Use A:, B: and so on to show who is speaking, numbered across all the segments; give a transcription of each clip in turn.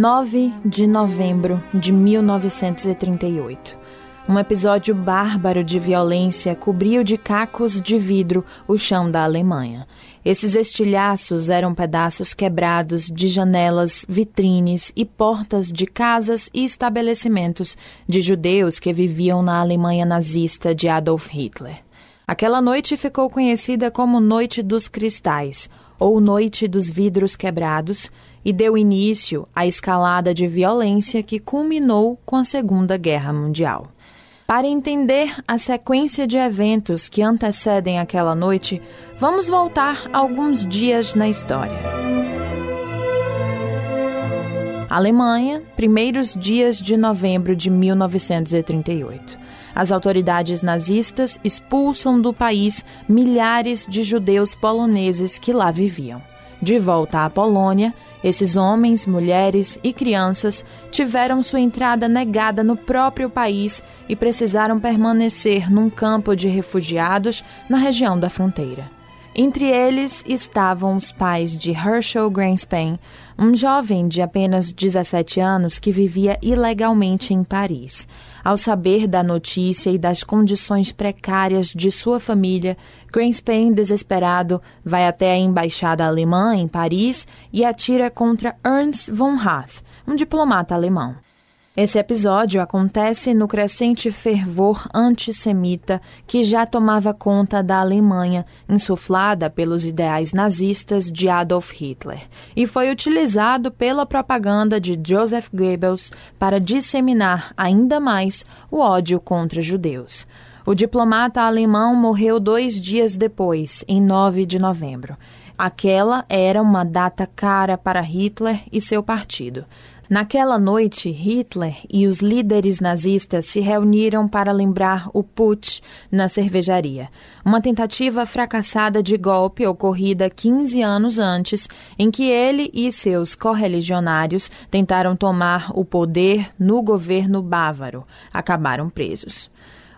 A: 9 de novembro de 1938. Um episódio bárbaro de violência cobriu de cacos de vidro o chão da Alemanha. Esses estilhaços eram pedaços quebrados de janelas, vitrines e portas de casas e estabelecimentos de judeus que viviam na Alemanha nazista de Adolf Hitler. Aquela noite ficou conhecida como Noite dos Cristais ou Noite dos Vidros Quebrados e deu início à escalada de violência que culminou com a Segunda Guerra Mundial. Para entender a sequência de eventos que antecedem aquela noite, vamos voltar alguns dias na história. Alemanha, primeiros dias de novembro de 1938. As autoridades nazistas expulsam do país milhares de judeus poloneses que lá viviam. De volta à Polônia, esses homens, mulheres e crianças tiveram sua entrada negada no próprio país e precisaram permanecer num campo de refugiados na região da fronteira. Entre eles estavam os pais de Herschel Greenspan, um jovem de apenas 17 anos que vivia ilegalmente em Paris. Ao saber da notícia e das condições precárias de sua família, Greenspan, desesperado, vai até a embaixada alemã em Paris e atira contra Ernst von Rath, um diplomata alemão. Esse episódio acontece no crescente fervor antissemita que já tomava conta da Alemanha, insuflada pelos ideais nazistas de Adolf Hitler, e foi utilizado pela propaganda de Joseph Goebbels para disseminar ainda mais o ódio contra judeus. O diplomata alemão morreu dois dias depois, em 9 de novembro. Aquela era uma data cara para Hitler e seu partido. Naquela noite, Hitler e os líderes nazistas se reuniram para lembrar o putsch na cervejaria, uma tentativa fracassada de golpe ocorrida 15 anos antes, em que ele e seus correligionários tentaram tomar o poder no governo bávaro. Acabaram presos.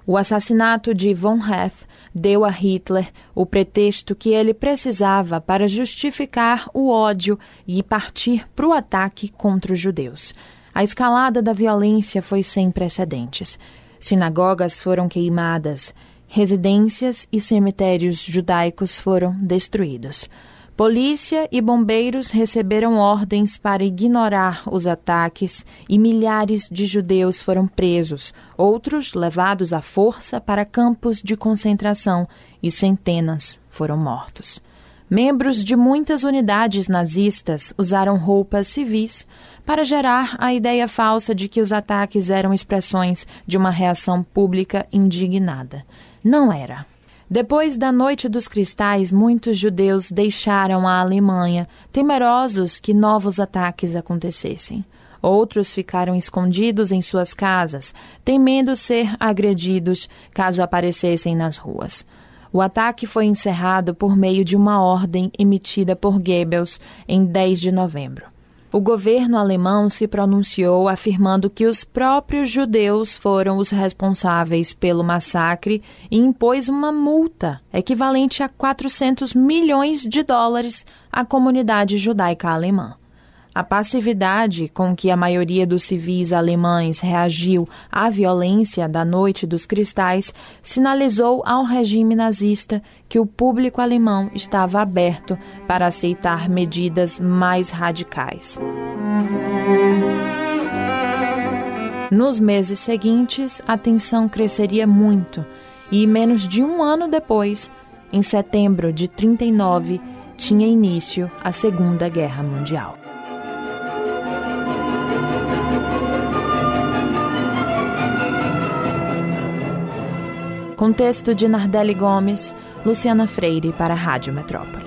A: O assassinato de von Heth deu a Hitler o pretexto que ele precisava para justificar o ódio e partir para o ataque contra os judeus. A escalada da violência foi sem precedentes. Sinagogas foram queimadas, residências e cemitérios judaicos foram destruídos. Polícia e bombeiros receberam ordens para ignorar os ataques e milhares de judeus foram presos, outros levados à força para campos de concentração e centenas foram mortos. Membros de muitas unidades nazistas usaram roupas civis para gerar a ideia falsa de que os ataques eram expressões de uma reação pública indignada. Não era. Depois da Noite dos Cristais, muitos judeus deixaram a Alemanha, temerosos que novos ataques acontecessem. Outros ficaram escondidos em suas casas, temendo ser agredidos caso aparecessem nas ruas. O ataque foi encerrado por meio de uma ordem emitida por Goebbels em 10 de novembro. O governo alemão se pronunciou afirmando que os próprios judeus foram os responsáveis pelo massacre e impôs uma multa equivalente a 400 milhões de dólares à comunidade judaica alemã. A passividade com que a maioria dos civis alemães reagiu à violência da Noite dos Cristais sinalizou ao regime nazista que o público alemão estava aberto para aceitar medidas mais radicais. Nos meses seguintes, a tensão cresceria muito e, menos de um ano depois, em setembro de 39, tinha início a Segunda Guerra Mundial. Com texto de Nardelli Gomes, Luciana Freire para a Rádio Metrópole.